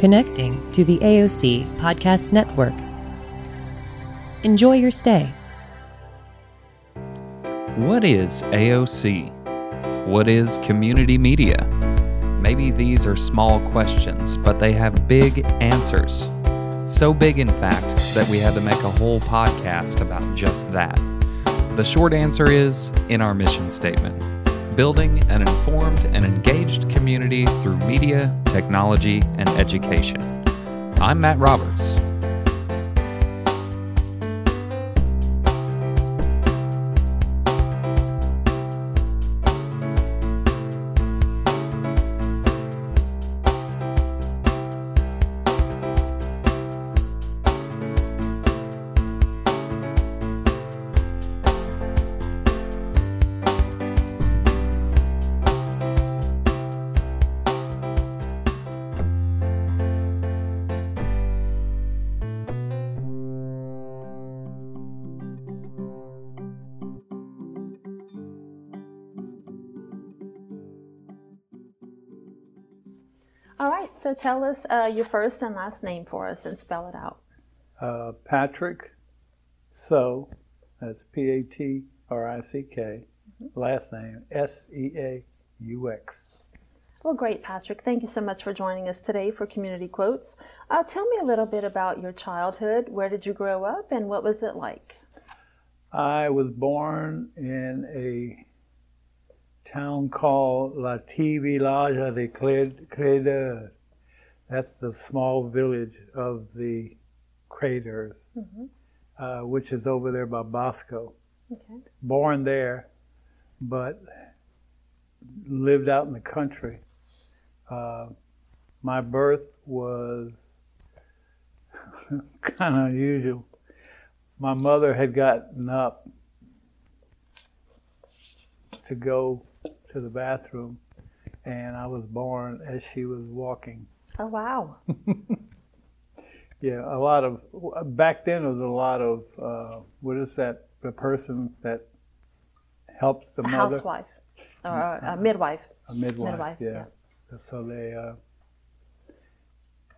connecting to the AOC Podcast Network. Enjoy your stay. What is AOC? What is community media? Maybe these are small questions, but they have big answers. So big, in fact, that we had to make a whole podcast about just that. The short answer is in our mission statement building an informed and engaged community through media, technology, and education. I'm Matt Roberts. All right, so tell us uh, your first and last name for us and spell it out. Uh, Patrick Seaux, that's P A T R I C K, last name S E A U X. Well, great, Patrick. Thank you so much for joining us today for Community Quotes. Uh, tell me a little bit about your childhood. Where did you grow up and what was it like? I was born in a town called La T Village de Credeur. That's the small village of the Craters, uh, which is over there by Bosco. Okay. Born there, but lived out in the country. Uh, my birth was kind of unusual. My mother had gotten up to go to the bathroom, and I was born as she was walking. Oh, wow. Yeah, a lot of back then there was a lot of uh, what is that? The person that helps the A mother, housewife or a midwife. a midwife. Midwife, yeah. So they uh,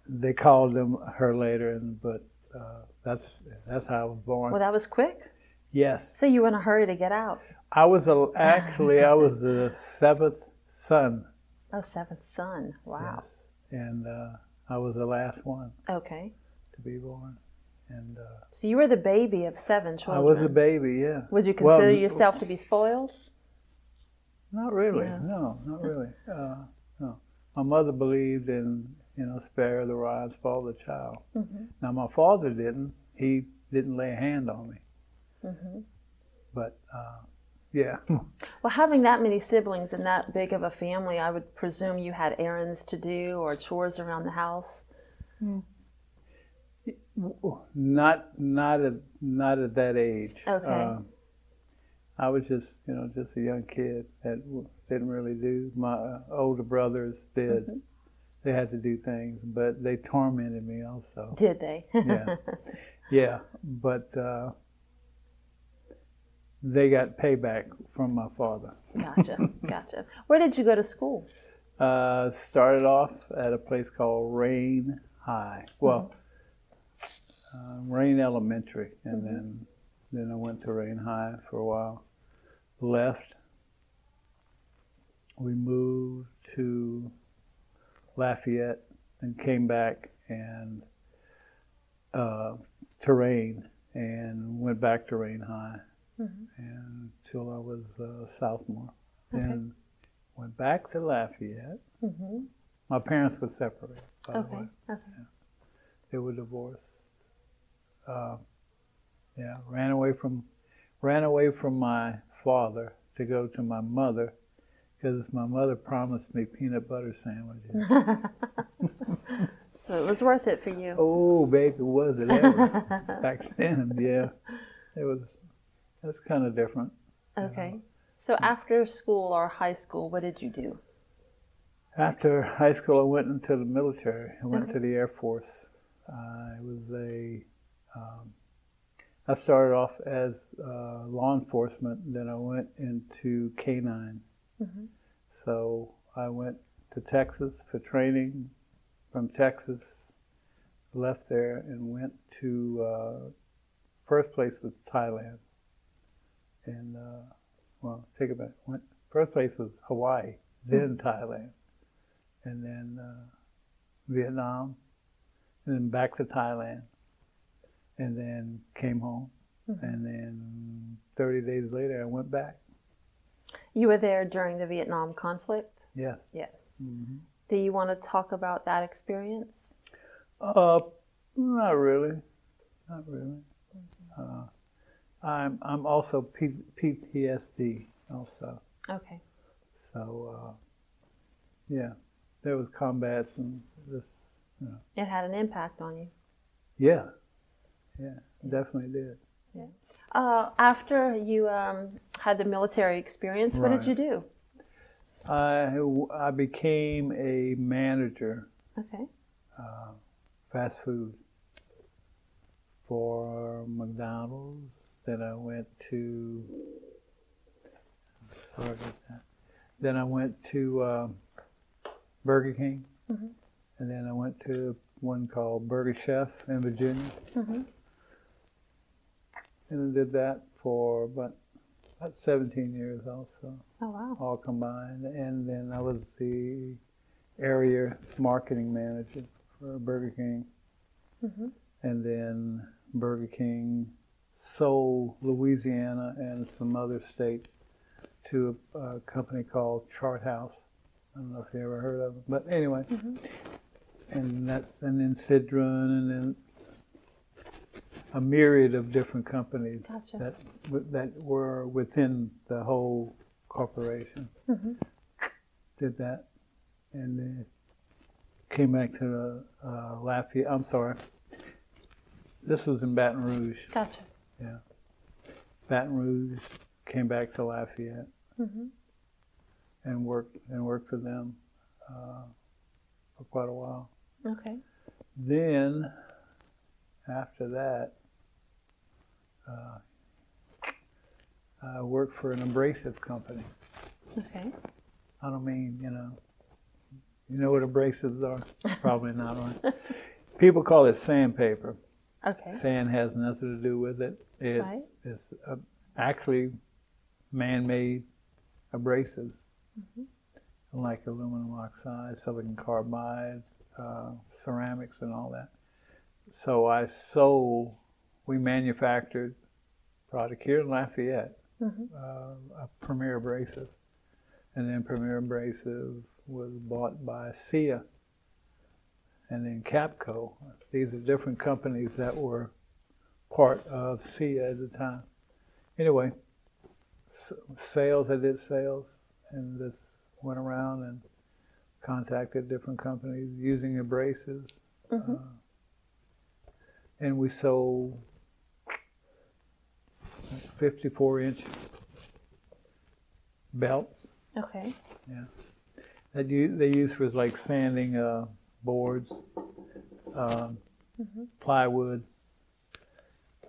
they called them her later, and but uh, that's that's how I was born. Well, that was quick. Yes, So you were in a hurry to get out. I was a, actually I was the seventh son. Oh, seventh son. Wow. Yes. And uh, I was the last one Okay. to be born. And uh, So you were the baby of seven children. I was a baby, yeah. Would you Well, consider yourself to be spoiled? Not really, Yeah. no, not really. Uh, no. My mother believed in, you know, spare the rod, spoil the child. Mhm. Now, my father didn't. He didn't lay a hand on me. Hmm But, uh, yeah. Well, having that many siblings and that big of a family, I would presume you had errands to do or chores around the house. not not at not at that age. Okay. Uh, I was just you know just a young kid that didn't really do. My uh, older brothers did. Mm-hmm. They had to do things, but they tormented me also. Did they? Yeah. Yeah, but uh, they got payback from my father. gotcha. Gotcha. Where did you go to school? Uh, started off at a place called Rayne High. Well, uh, Rayne Elementary, and then then I went to Rayne High for a while. Left. We moved to Lafayette and came back and uh, to Rayne and went back to Rayne High and until I was a sophomore. Okay. Then went back to Lafayette. hmm My parents were separated, by the Okay. way. Okay. They were divorced. Uh, yeah, ran away from ran away from my father to go to my mother because my mother promised me peanut butter sandwiches. So it was worth it for you. oh, baby, was it ever back then? Yeah, it was. That's kind of different. Okay. So after school or high school, what did you do? After high school, I went into the military. I went to the Air Force. I was a. Um, I started off as uh, law enforcement, then I went into canine. Mhm. So I went to Texas for training, from Texas, left there and went to uh, first place was Thailand, and uh, well, take it back. Went first place was Hawaii, then Thailand, and then uh, Vietnam, and then back to Thailand, and then came home, and then 30 days later I went back. You were there during the Vietnam conflict? Yes. Yes. hmm Do you want to talk about that experience? Uh, not really, not really. Uh, I'm I'm also P- PTSD also, Okay. so uh, yeah, there was combats and this, you know, It had an impact on you. yeah, yeah, definitely did. Uh, after you um, had the military experience, what did you do? I I became a manager, Okay. uh, fast food for McDonald's. Then I went to sorry about that. Then I went to um, Burger King, Mhm. and then I went to one called Burger Chef in Virginia, hmm and I did that for about about 17 years also, Oh, wow. all combined. And then I was the area marketing manager for Burger King. hmm and then Burger King sold Louisiana and some other states to a, a company called Chart House. I don't know if you ever heard of it, but anyway, Mhm. and that's and then Citron and then a myriad of different companies Gotcha. that that were within the whole corporation. hmm Did that, and then came back to uh, Lafayette. I'm sorry. This was in Baton Rouge. Gotcha. Baton Rouge, came back to Lafayette hmm and worked and worked for them uh, for quite a while. Okay. Then, after that, uh, I worked for an abrasive company. Okay. I don't mean you know, you know what abrasives are? Probably not. People call it sandpaper. Okay. Sand has nothing to do with it. It's, Right. it's uh, actually man-made abrasives, like aluminum oxide, silicon carbide, uh, ceramics, and all that. So I sold. We manufactured product here in Lafayette, Mhm. uh, a Premier Abrasive, and then Premier Abrasive was bought by SIA, and then Capco. These are different companies that were part of SIA at the time. Anyway, sales, I did sales, and just went around and contacted different companies using abrasives. Mhm. Uh, and we sold 54 inch belts Okay. Yeah. That you, they use for like sanding uh, boards, um, Mhm. plywood,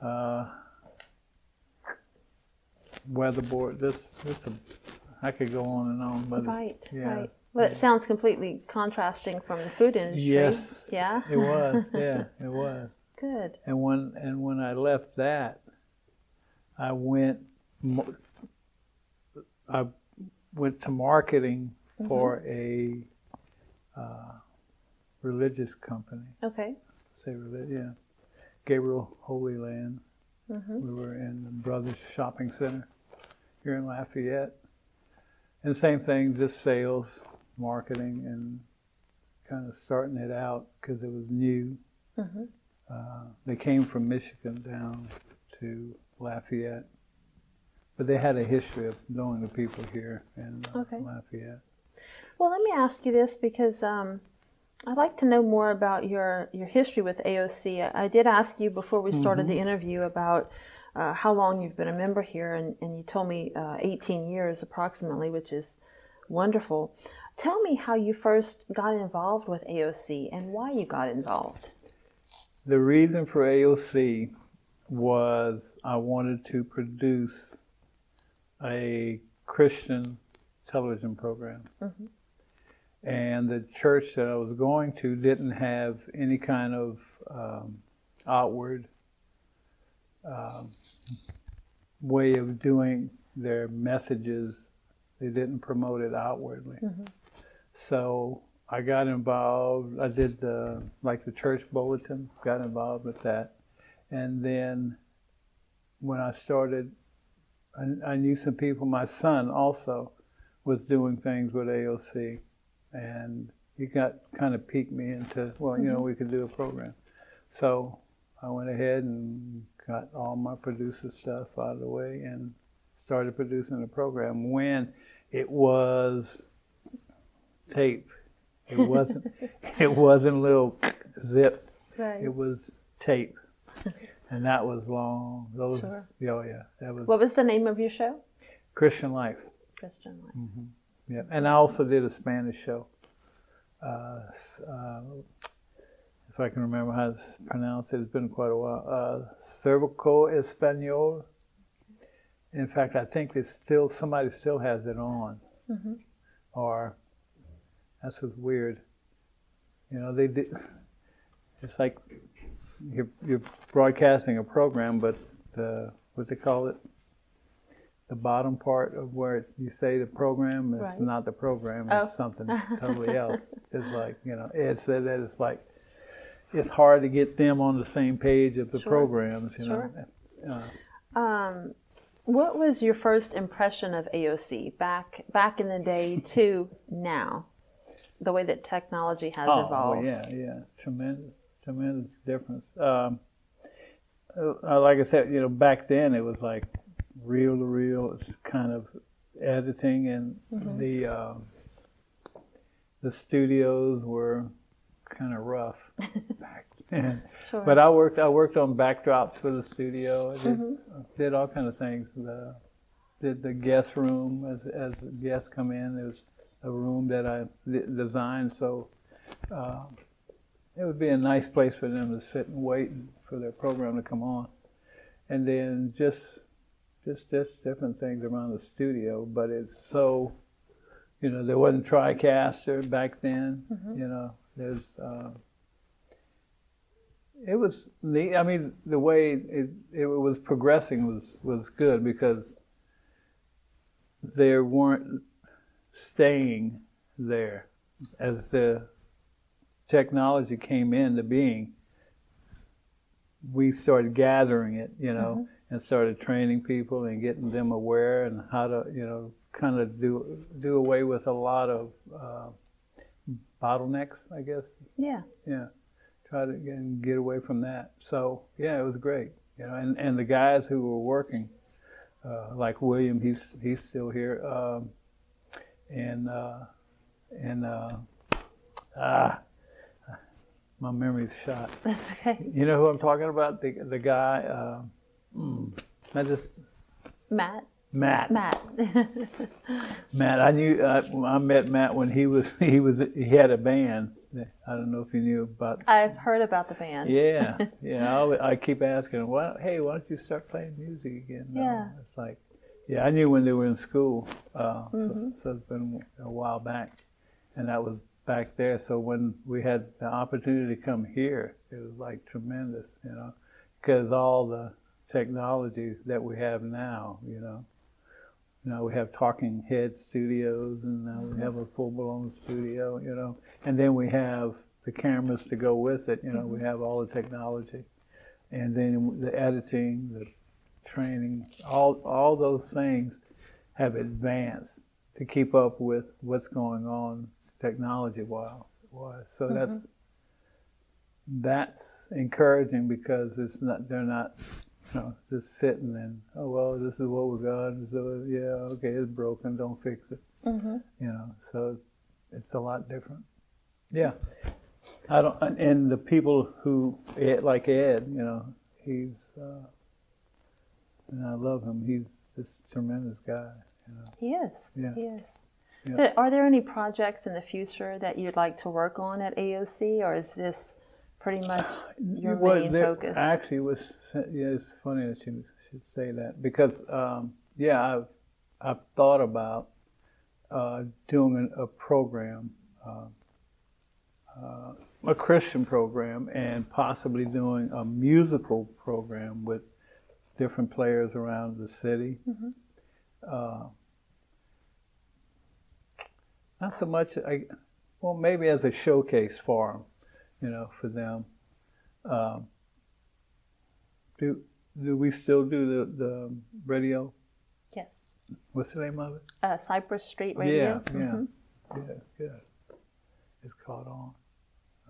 uh, weatherboard. This, this, I could go on and on, but Right. yeah, Right. Well, it sounds completely contrasting from the food industry. yes, Yeah. it was. Yeah, it was. Good. And when and when I left that, I went. I went to marketing for a uh, religious company. Okay. Say religious, yeah. Gabriel Holy Land. hmm We were in the Brothers Shopping Center here in Lafayette. And same thing, just sales, marketing, and kind of starting it out because it was new. hmm Uh, they came from Michigan down to Lafayette, but they had a history of knowing the people here in uh, Okay. Lafayette. Well, let me ask you this because um, I'd like to know more about your, your history with AOC. I, I did ask you before we started the interview about uh, how long you've been a member here, and, and you told me uh, 18 years approximately, which is wonderful. Tell me how you first got involved with AOC and why you got involved. The reason for AOC was I wanted to produce a Christian television program. Mhm. And the church that I was going to didn't have any kind of um, outward um, way of doing their messages. They didn't promote it outwardly. So I got involved. I did the like the church bulletin. Got involved with that, and then when I started, I, I knew some people. My son also was doing things with AOC, and he got kind of piqued me into well, you know, we could do a program. So I went ahead and got all my producer stuff out of the way and started producing the program when it was tape. It wasn't. it wasn't little zip. Right. It was tape, and that was long. Those, Sure. oh yeah, that was What was the name of your show? Christian Life. Christian Life. Mm. Yeah, and I also did a Spanish show. Uh, uh, if I can remember how to pronounce it, it's been quite a while. Uh, Cervico Espanol. In fact, I think it's still somebody still has it on, Mhm. or that's what's weird. You know, they did. It's like you're, you're broadcasting a program, but the what they call it, the bottom part of where you say the program is Right. not the program; Oh. it's something totally else. It's like you know, it's that that it's like it's hard to get them on the same page of the Sure. programs. You know, uh, Um, what was your first impression of AOC back back in the day to now? The way that technology has oh, evolved. Oh yeah, yeah, tremendous, tremendous difference. Um, uh, like I said, you know, back then it was like reel to reel. It's kind of editing, and Mm-hmm. the um, the studios were kind of rough back then. Sure. But I worked I worked on backdrops for the studio. I did, Mm-hmm. did all kind of things. The, did the guest room as as guests come in. It was a room that I designed so uh, it would be a nice place for them to sit and wait for their program to come on. And then just just just different things around the studio. But it's so you know there wasn't TriCaster back then. You know there's. Uh, it was neat. I mean, the way it, it was progressing was, was good because there weren't staying there as the technology came into being. We started gathering it, you know, and started training people and getting them aware and how to, you know, kind of do do away with a lot of uh, bottlenecks, I guess. yeah. Yeah, try to get, get away from that. So yeah, it was great. You know, and, and the guys who were working, uh, like William, he's he's still here, um, and uh, and uh, ah, my memory's shot. That's okay. You know who I'm talking about? The the guy. Mm, I just Matt. Matt. Matt. Matt, I knew I, I met Matt when he was he was he had a band. I don't know if you knew about I've heard about the band. Yeah, yeah. I, always, I keep asking, well, hey, why don't you start playing music again? No, Yeah. It's like, yeah, I knew when they were in school, uh, Mm-hmm. so, so it's been a while back, and that was back there. So when we had the opportunity to come here, it was like tremendous, you know, because all the technology that we have now, you know. Now we have talking head studios, and now we have a full blown studio, you know, and then we have the cameras to go with it. You know, we have all the technology, and then the editing, the training, all all those things have advanced to keep up with what's going on technology wise. So mm-hmm. that's that's encouraging because it's not they're not you know just sitting and oh well this is what we got so yeah okay it's broken don't fix it hmm you know so it's a lot different yeah i don't and- and the people who like ed you know he's uh and i love him he's this tremendous guy you know He is. Yeah. He is. Yeah. So, are there any projects in the future that you'd like to work on at AOC, or is this pretty much your Well, main there- focus? Actually, it was yeah, it's funny that you should say that because um, yeah, I've I've thought about uh, doing a program uh, uh, a Christian program and possibly doing a musical program with different players around the city. Mm-hmm. Uh, not so much, I, well, maybe as a showcase for them, you know, for them. Um, do do we still do the, the radio? Yes. What's the name of it? Uh, Cypress Street Radio. Yeah, yeah, Mhm. yeah, good. It's caught on,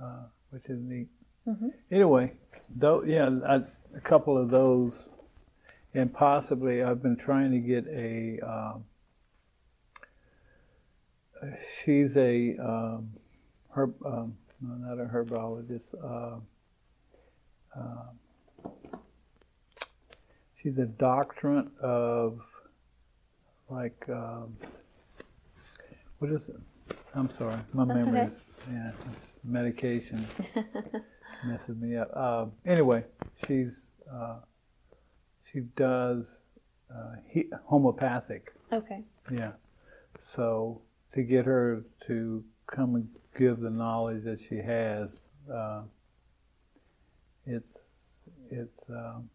uh, which is neat. Mhm. Anyway, though, yeah, I, a couple of those, and possibly I've been trying to get a. Um, she's a um, herb, um, no, not a herbologist. Uh, uh, she's a doctorate of like um, what is it? I'm sorry, my That's memory. okay. Yeah, medication messes me up. Uh, anyway, she's uh, she does uh, he, homeopathic. Okay. Yeah. So to get her to come and give the knowledge that she has, uh, it's it's. Um,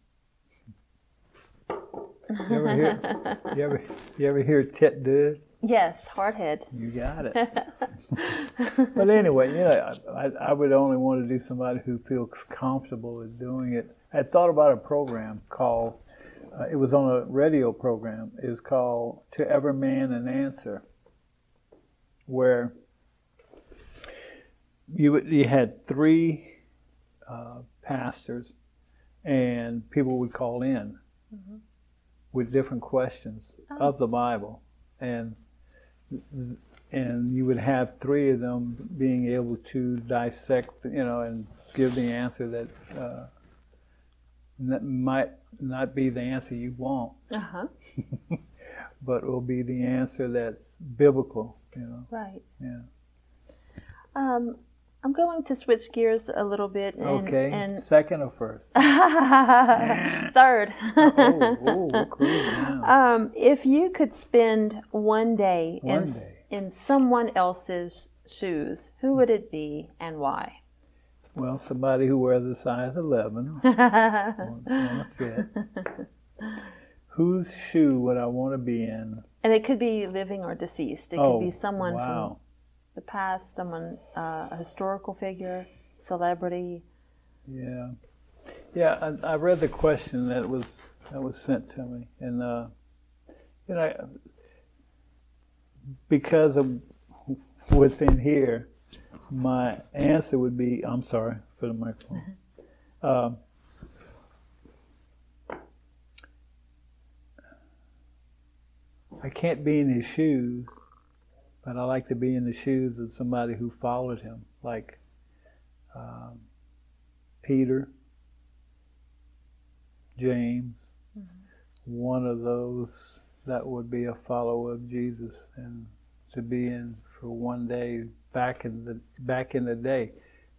you ever hear? You ever you ever hear tête dure? Yes, hardhead. You got it. but anyway, you know, I, I would only want to do somebody who feels comfortable with doing it. I thought about a program called, uh, it was on a radio program, it was called To Every Man an Answer, where you, you had three uh, pastors and people would call in with different questions of the Bible. And and you would have three of them being able to dissect, you know, and give the answer that uh, that might not be the answer you want, Uh huh. but will be the answer that's biblical, you know. Right. Yeah. Um, I'm going to switch gears a little bit. And, Okay. And Second or first? third. oh, oh, cruising now. Um, if you could spend one day, One in, day. in someone else's shoes, who would it be and why? Well, somebody who wears a size 11 want to fit. Whose shoe would I want to be in? And it could be living or deceased. It oh, could be someone wow. The past, someone, uh, a historical figure, celebrity. Yeah, yeah. I, I read the question that was that was sent to me, and uh, you know, because of what's in here, my answer would be I'm sorry for the microphone. Um, I can't be in his shoes, but I like to be in the shoes of somebody who followed him, like um, Peter, James, mm-hmm. one of those that would be a follower of Jesus and to be in for one day back in the back in the day.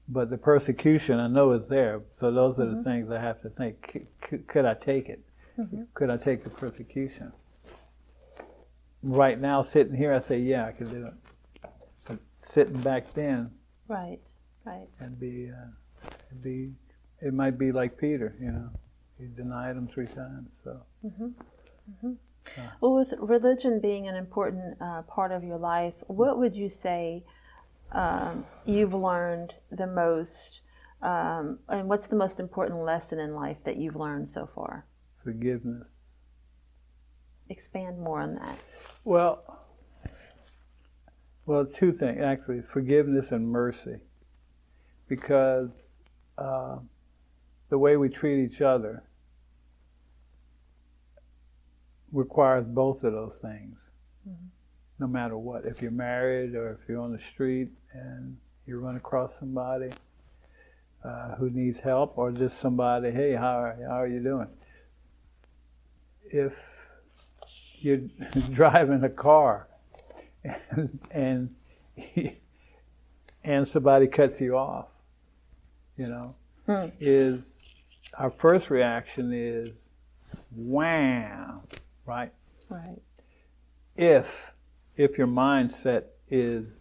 But the persecution I know is there, so those are the mm-hmm. things I have to think. C- c- could I take it? Mm-hmm. Could I take the persecution? Right now, sitting here, I say, yeah, I could do it. But sitting back then, Right, right. and be, uh, it'd be, it might be like Peter, you know, he denied him three times. So Well, with religion being an important uh, part of your life, what would you say um, you've learned the most, um, and what's the most important lesson in life that you've learned so far? forgiveness. Expand more on that. Well, well, two things actually: forgiveness and mercy, because uh, the way we treat each other requires both of those things. No matter what, if you're married or if you're on the street and you run across somebody uh, who needs help, or just somebody, hey, how are, how are you doing? If you're driving a car and and, and somebody cuts you off, you know, Hmm. is our first reaction is wham, right? Right. If if your mindset is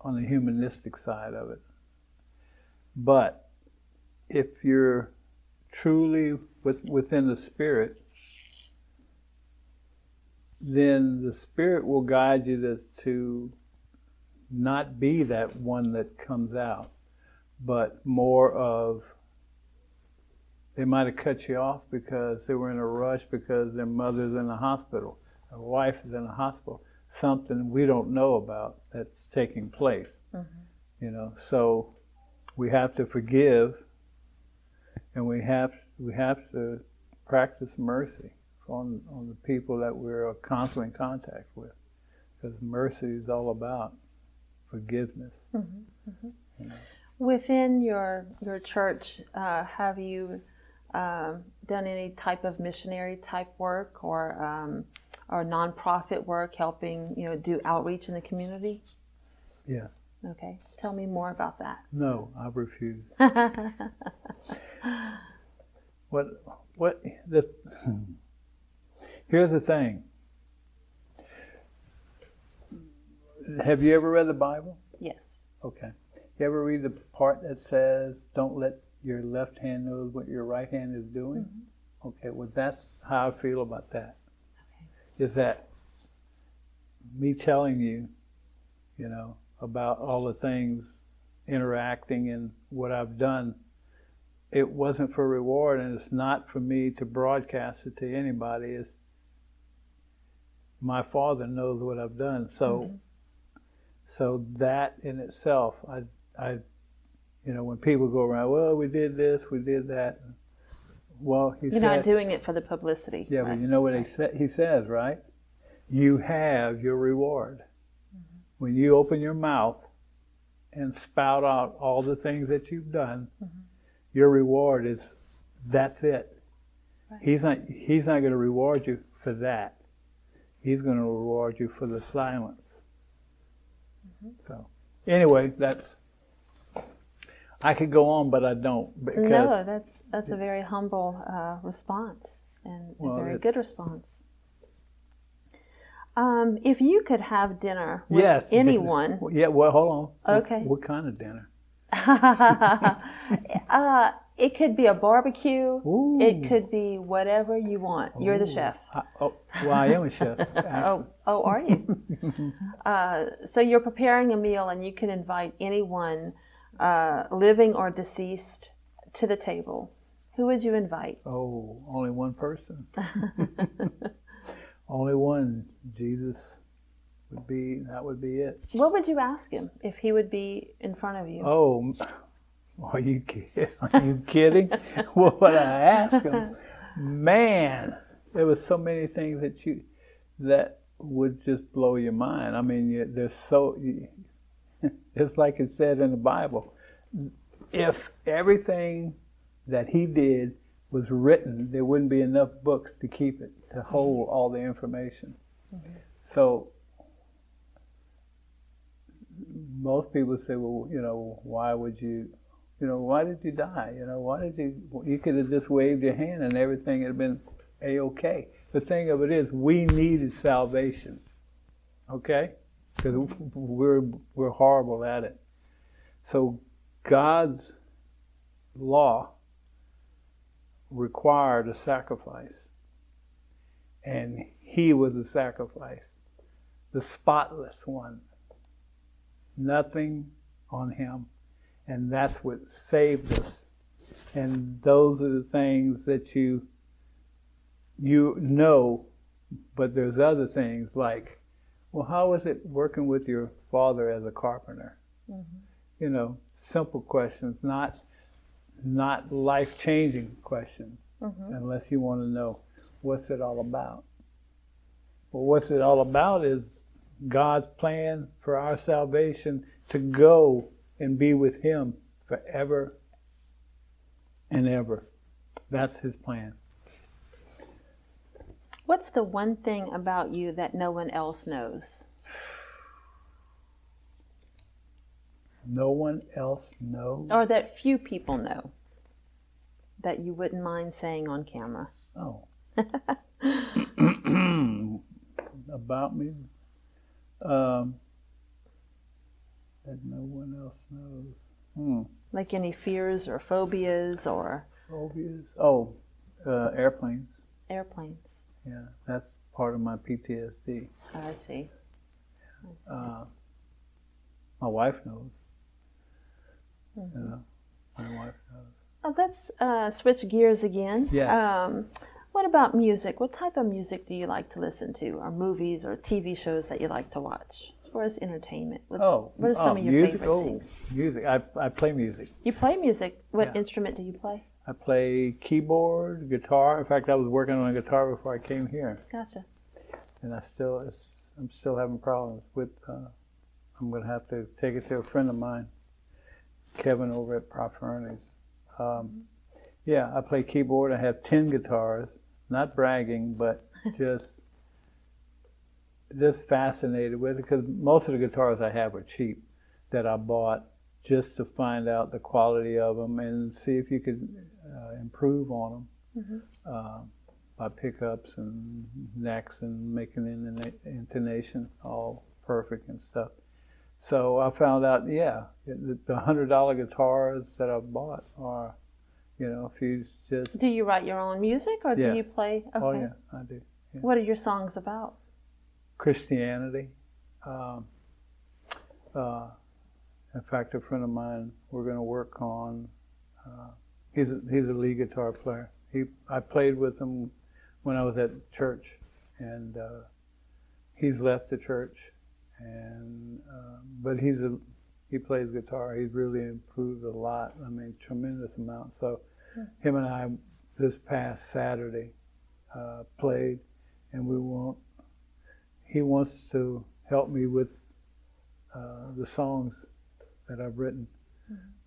on the humanistic side of it. But if you're truly with, within the Spirit, then the Spirit will guide you to, to not be that one that comes out, but more of they might have cut you off because they were in a rush because their mother's in the hospital, their wife is in the hospital, something we don't know about that's taking place. Mm-hmm. You know, so we have to forgive, and we have we have to practice mercy on on the people that we're constantly in contact with, because mercy is all about forgiveness. Mm-hmm. Mm-hmm. You know. Within your your church, uh, have you um, done any type of missionary type work or um, or nonprofit work, helping you know do outreach in the community? Yeah. Okay. Tell me more about that. No, I refuse. what what the Here's the thing. Have you ever read the Bible? Yes. Okay. You ever read the part that says, "Don't let your left hand know what your right hand is doing"? Mm-hmm. Okay. Well, that's how I feel about that. Okay. Is that me telling you, you know, about all the things interacting and what I've done? It wasn't for reward, and it's not for me to broadcast it to anybody. It's my Father knows what I've done. So, mm-hmm. so that in itself, I, I, you know, when people go around, well, we did this, we did that. Well, he You're said, not doing it for the publicity. Yeah, right? but you know what he said? He says, right? You have your reward mm-hmm. when you open your mouth and spout out all the things that you've done. Mm-hmm. Your reward is that's it. Right. He's not. He's not going to reward you for that. He's going to reward you for the silence. Mm-hmm. So, anyway, that's. I could go on, but I don't. no, that's that's a very humble uh, response and well, a very good response. Um, if you could have dinner with yes, anyone, yeah. Well, hold on. Okay. What, what kind of dinner? uh, it could be a barbecue. Ooh. It could be whatever you want. Ooh. You're the chef. I, oh, well, I am a chef. oh, oh, are you? uh, so you're preparing a meal, and you can invite anyone, uh, living or deceased, to the table. Who would you invite? Oh, only one person. only one. Jesus would be. That would be it. What would you ask him if he would be in front of you? Oh are you kidding? Are you kidding? what would I ask him? Man, there was so many things that you that would just blow your mind. I mean, there's so. It's like it said in the Bible. If everything that he did was written, there wouldn't be enough books to keep it to hold all the information. Mm-hmm. So most people say, well, you know, why would you you know, why did you die? You know, why did you? You could have just waved your hand and everything had been a okay. The thing of it is, we needed salvation. Okay, because we're we're horrible at it. So God's law required a sacrifice, and He was a sacrifice, the spotless one. Nothing on Him and that's what saved us. And those are the things that you you know, but there's other things like, well, how was it working with your father as a carpenter? Mm-hmm. You know, simple questions, not not life changing questions, mm-hmm. unless you want to know what's it all about. Well, what's it all about is God's plan for our salvation to go and be with Him forever and ever. That's His plan. What's the one thing about you that no one else knows? No one else knows? Or that few people know that you wouldn't mind saying on camera? Oh. about me? Um, that no one else knows. Hmm. Like any fears or phobias or Phobias? Oh, uh, airplanes. airplanes? Yeah, that's part of my PTSD. I see. Uh, my wife knows. Mm-hmm. You know, my wife knows. Uh, let's uh, switch gears again. Yes. Um, what about music? What type of music do you like to listen to, or movies or TV shows that you like to watch? As far as entertainment, what, Oh, what are some oh, of your music? favorite oh, things? Music. I, I play music. You play music. What Yeah. instrument do you play? I play keyboard, guitar. In fact, I was working on a guitar before I came here, Gotcha. and I still, it's, I'm still having problems with. Uh, I'm gonna have to take it to a friend of mine, Kevin over at Ernie's. Um, yeah, I play keyboard. I have ten guitars. Not bragging, but just just fascinated with it because most of the guitars I have are cheap that I bought just to find out the quality of them and see if you could uh, improve on them uh, by pickups and necks and making the intonation all perfect and stuff. So I found out, yeah, the hundred dollar guitars that I bought are, you know, if you just, Do you write your own music, or do you play? Okay. oh yeah, I do. What are your songs about? Christianity. Um, uh, in fact, a friend of mine, we're going to work on. Uh, he's a, he's a lead guitar player. He I played with him when I was at church, and uh, he's left the church, and uh, but he's a he plays guitar. He's really improved a lot. I mean, tremendous amount. So, him and I this past Saturday uh, played, and we won't he wants to help me with uh, the songs that I've written.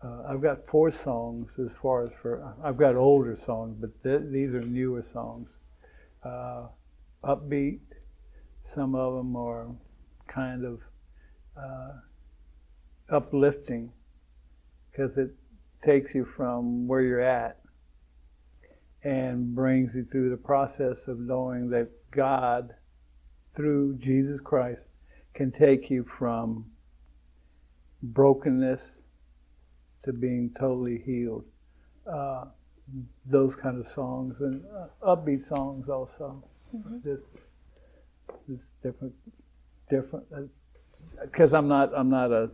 Uh, I've got four songs as far as for I've got older songs, but th- these are newer songs. Uh, upbeat. Some of them are kind of uh, uplifting because it takes you from where you're at and brings you through the process of knowing that God through Jesus Christ can take you from brokenness to being totally healed. Uh, those kind of songs and uh, upbeat songs also. Just, just different, different. Because I'm not, I'm not a.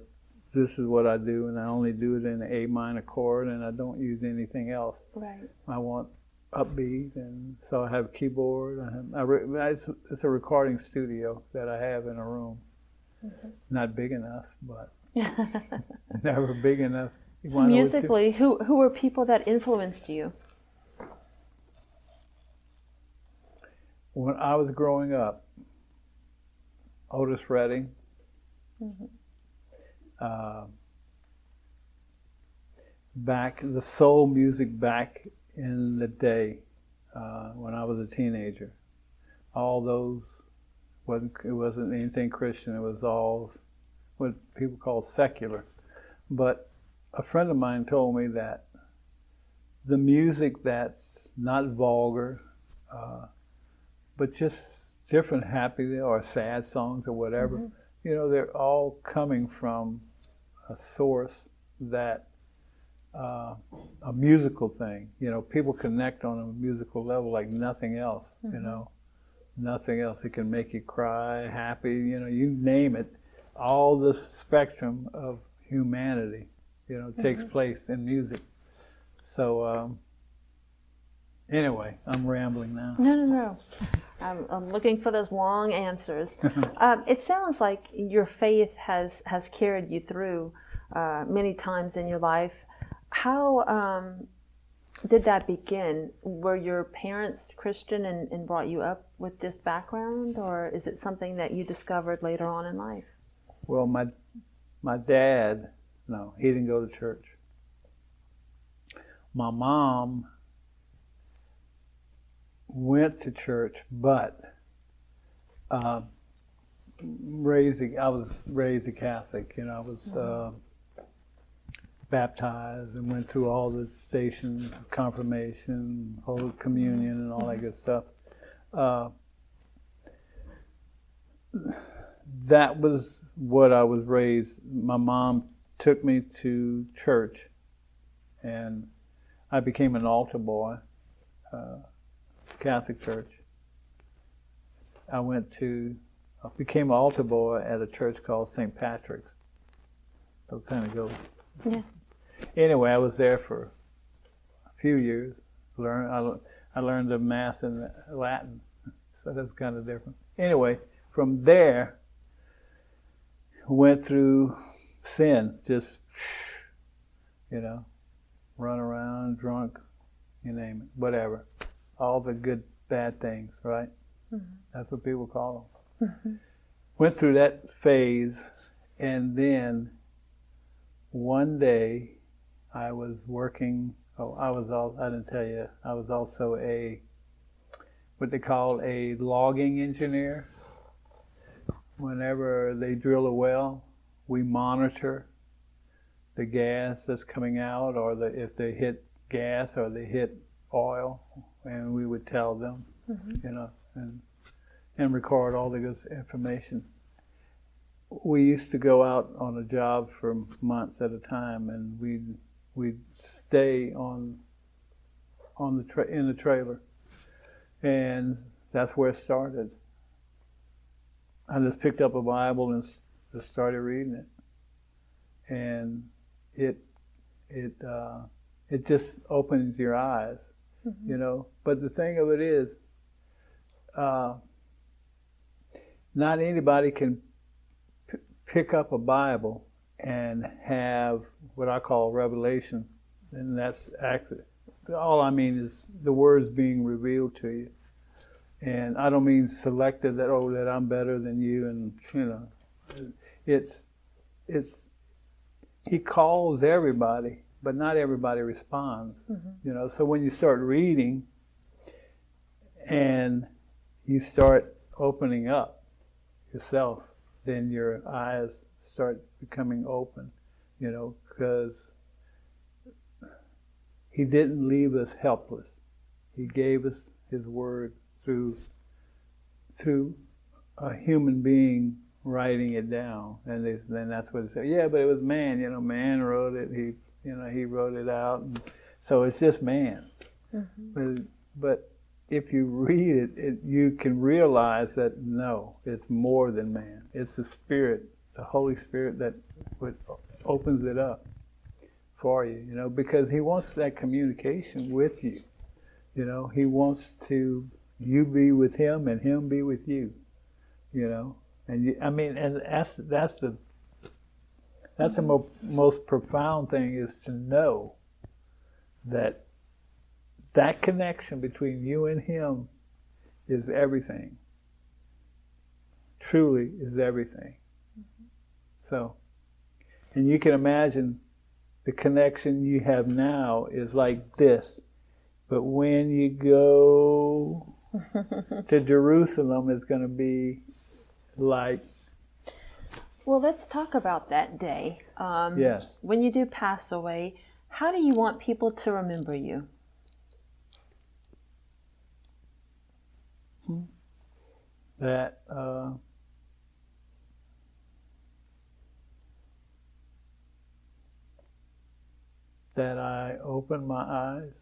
This is what I do, and I only do it in A minor chord, and I don't use anything else. Right. I want upbeat, and so I have a keyboard. I have, I re, it's, it's a recording studio that I have in a room. Not big enough, but never big enough. So wanna know what you- musically, who who were people that influenced you? when I was growing up, Otis Redding, uh, back the soul music back in the day uh, when I was a teenager, all those wasn't it wasn't anything Christian. It was all what people call secular. But a friend of mine told me that the music that's not vulgar. Uh, but just different happy or sad songs or whatever. You know, they're all coming from a source that uh, a musical thing. You know, people connect on a musical level like nothing else. You know, nothing else. It can make you cry, happy. You know, you name it. All this spectrum of humanity, you know, takes place in music. So. Um, Anyway, I'm rambling now. No, no, no. I'm, I'm looking for those long answers. um, it sounds like your faith has has carried you through uh, many times in your life. How um, did that begin? Were your parents Christian and, and brought you up with this background, or is it something that you discovered later on in life? Well, my my dad, no, he didn't go to church. My mom went to church, but uh, raised. I was raised a Catholic. You know, I was uh, baptized and went through all the stations, confirmation, Holy Communion, and all that good stuff. Uh, that was what I was raised. My mom took me to church, and I became an altar boy, uh, Catholic church. I went to, I became an altar boy at a church called St. Patrick's. So kind of go. Yeah. Anyway, I was there for a few years. Learn, I, I learned the mass in Latin, so that's kind of different. Anyway, from there, went through sin, just you know, run around, drunk, you name it, whatever, all the good, bad things, right? Mm-hmm. That's what people call them. Mm-hmm. Went through that phase, and then one day I was working. Oh, I was all. I didn't tell you. I was also a what they call a logging engineer. Whenever they drill a well, we monitor the gas that's coming out, or the, if they hit gas or they hit oil, and we would tell them, mm-hmm. you know, and and record all the good information we used to go out on a job for months at a time, and we'd we'd stay on on the tra- in the trailer, and that's where it started. I just picked up a Bible and just started reading it, and it it uh, it just opens your eyes, mm-hmm. you know. But the thing of it is, uh, not anybody can pick up a Bible and have what I call revelation, and that's accurate. All I mean is the words being revealed to you. And I don't mean selected that oh that I'm better than you and you know it's it's he calls everybody, but not everybody responds. Mm-hmm. You know, so when you start reading and you start opening up yourself then your eyes start becoming open, you know, because He didn't leave us helpless. He gave us His Word through through a human being writing it down, and they, then that's what it said. Yeah, but it was man. You know, man wrote it. He, you know, he wrote it out, and so it's just man. Mm-hmm. But but if you read it, it, you can realize that no, it's more than man. It's the Spirit, the Holy Spirit that opens it up for you, you know, because He wants that communication with you. You know, He wants to you be with Him and Him be with you. You know, and you, I mean, and that's that's the that's the mo- most profound thing is to know that that connection between you and Him is everything. Truly is everything. Mm-hmm. So, and you can imagine the connection you have now is like this. But when you go to Jerusalem, it's going to be like. Well, let's talk about that day. Um, yes. When you do pass away, how do you want people to remember you? that uh, that I opened my eyes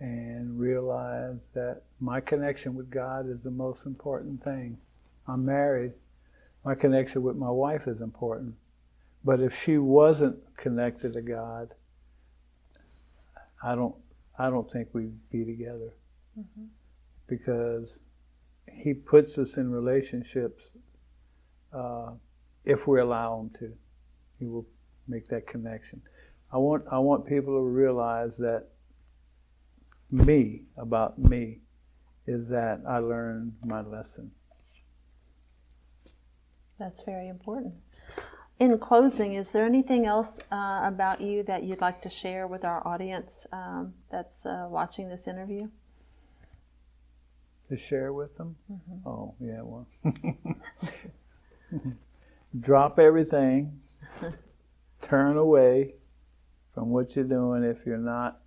and realized that my connection with God is the most important thing. I'm married. My connection with my wife is important. But if she wasn't connected to God, I don't I don't think we'd be together. Mm-hmm because He puts us in relationships uh, if we allow Him to. He will make that connection. I want I want people to realize that me about me is that I learned my lesson. That's very important. In closing, is there anything else uh, about you that you'd like to share with our audience um, that's uh, watching this interview? to share with them? Mm-hmm. Oh, yeah, well. Drop everything, turn away from what you're doing if you're not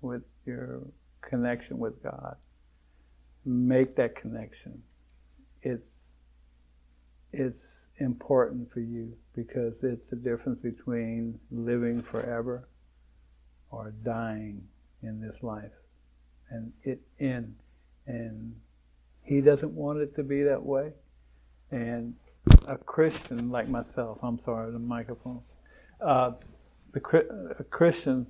with your connection with God. Make that connection. It's it's important for you because it's the difference between living forever or dying in this life and it in and he doesn't want it to be that way and a christian like myself i'm sorry the microphone uh, the a christian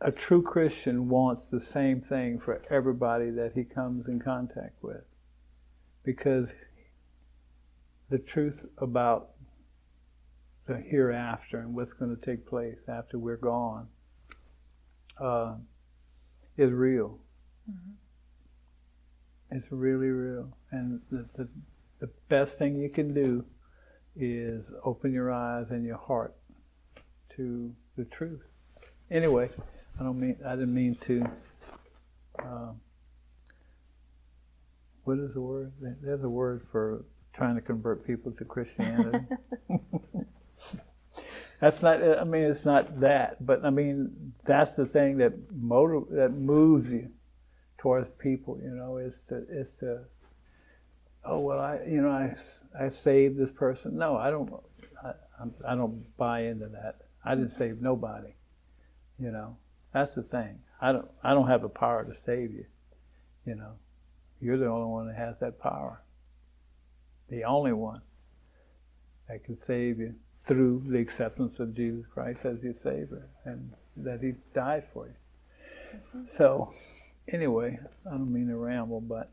a true christian wants the same thing for everybody that he comes in contact with because the truth about the hereafter and what's going to take place after we're gone uh, is real. Mm-hmm. It's really real. And the, the, the best thing you can do is open your eyes and your heart to the truth. Anyway, I don't mean I didn't mean to. Um, what is the word? There's a word for trying to convert people to Christianity. that's not. I mean, it's not that, but I mean, that's the thing that motiv- that moves you towards people. You know, is to is to. Oh well, I you know I I saved this person. No, I don't. I, I don't buy into that. I didn't save nobody. You know, that's the thing. I don't I don't have the power to save you. You know, you're the only one that has that power the only one that can save you through the acceptance of Jesus Christ as your Savior and that He died for you. Mm-hmm. So, anyway, I don't mean to ramble, but.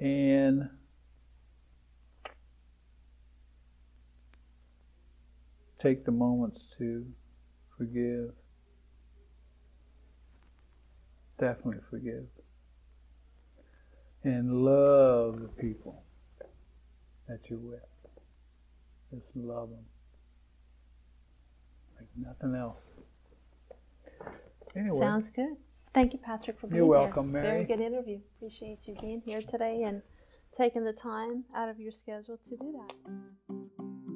And take the moments to forgive. Definitely forgive and love the people that you're with. Just love them like nothing else. Anyway. Sounds good. Thank you, Patrick, for being here. You're welcome, here. Mary. Very good interview. Appreciate you being here today and taking the time out of your schedule to do that.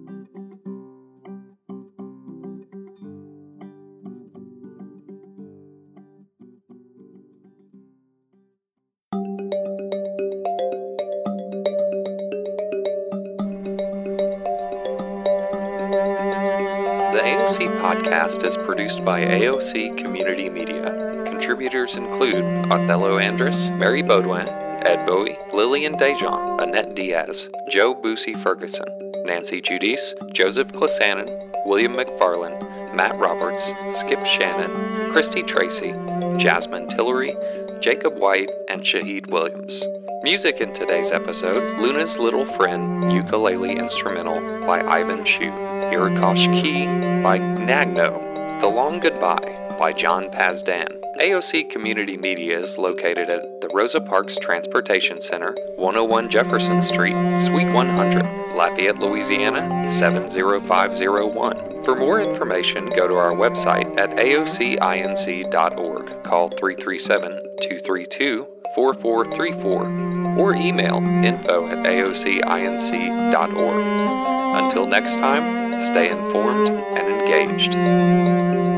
Podcast is produced by AOC Community Media. Contributors include Othello Andrus, Mary Baudouin, Ed Bowie, Lillian Dejan, Annette Diaz, Joe Boosie Ferguson, Nancy Judice, Joseph Clissanen, William McFarland, Matt Roberts, Skip Shannon, Christy Tracy, Jasmine Tillery, Jacob White, and Shahid Williams. Music in today's episode Luna's Little Friend Ukulele Instrumental by Ivan Chew. Irikosh Key by Nagno. The Long Goodbye by John Pazdan. AOC Community Media is located at the Rosa Parks Transportation Center, 101 Jefferson Street, Suite 100, Lafayette, Louisiana 70501. For more information, go to our website at aocinc.org. Call 337 232 4434 or email info at aocinc.org. Until next time, Stay informed and engaged.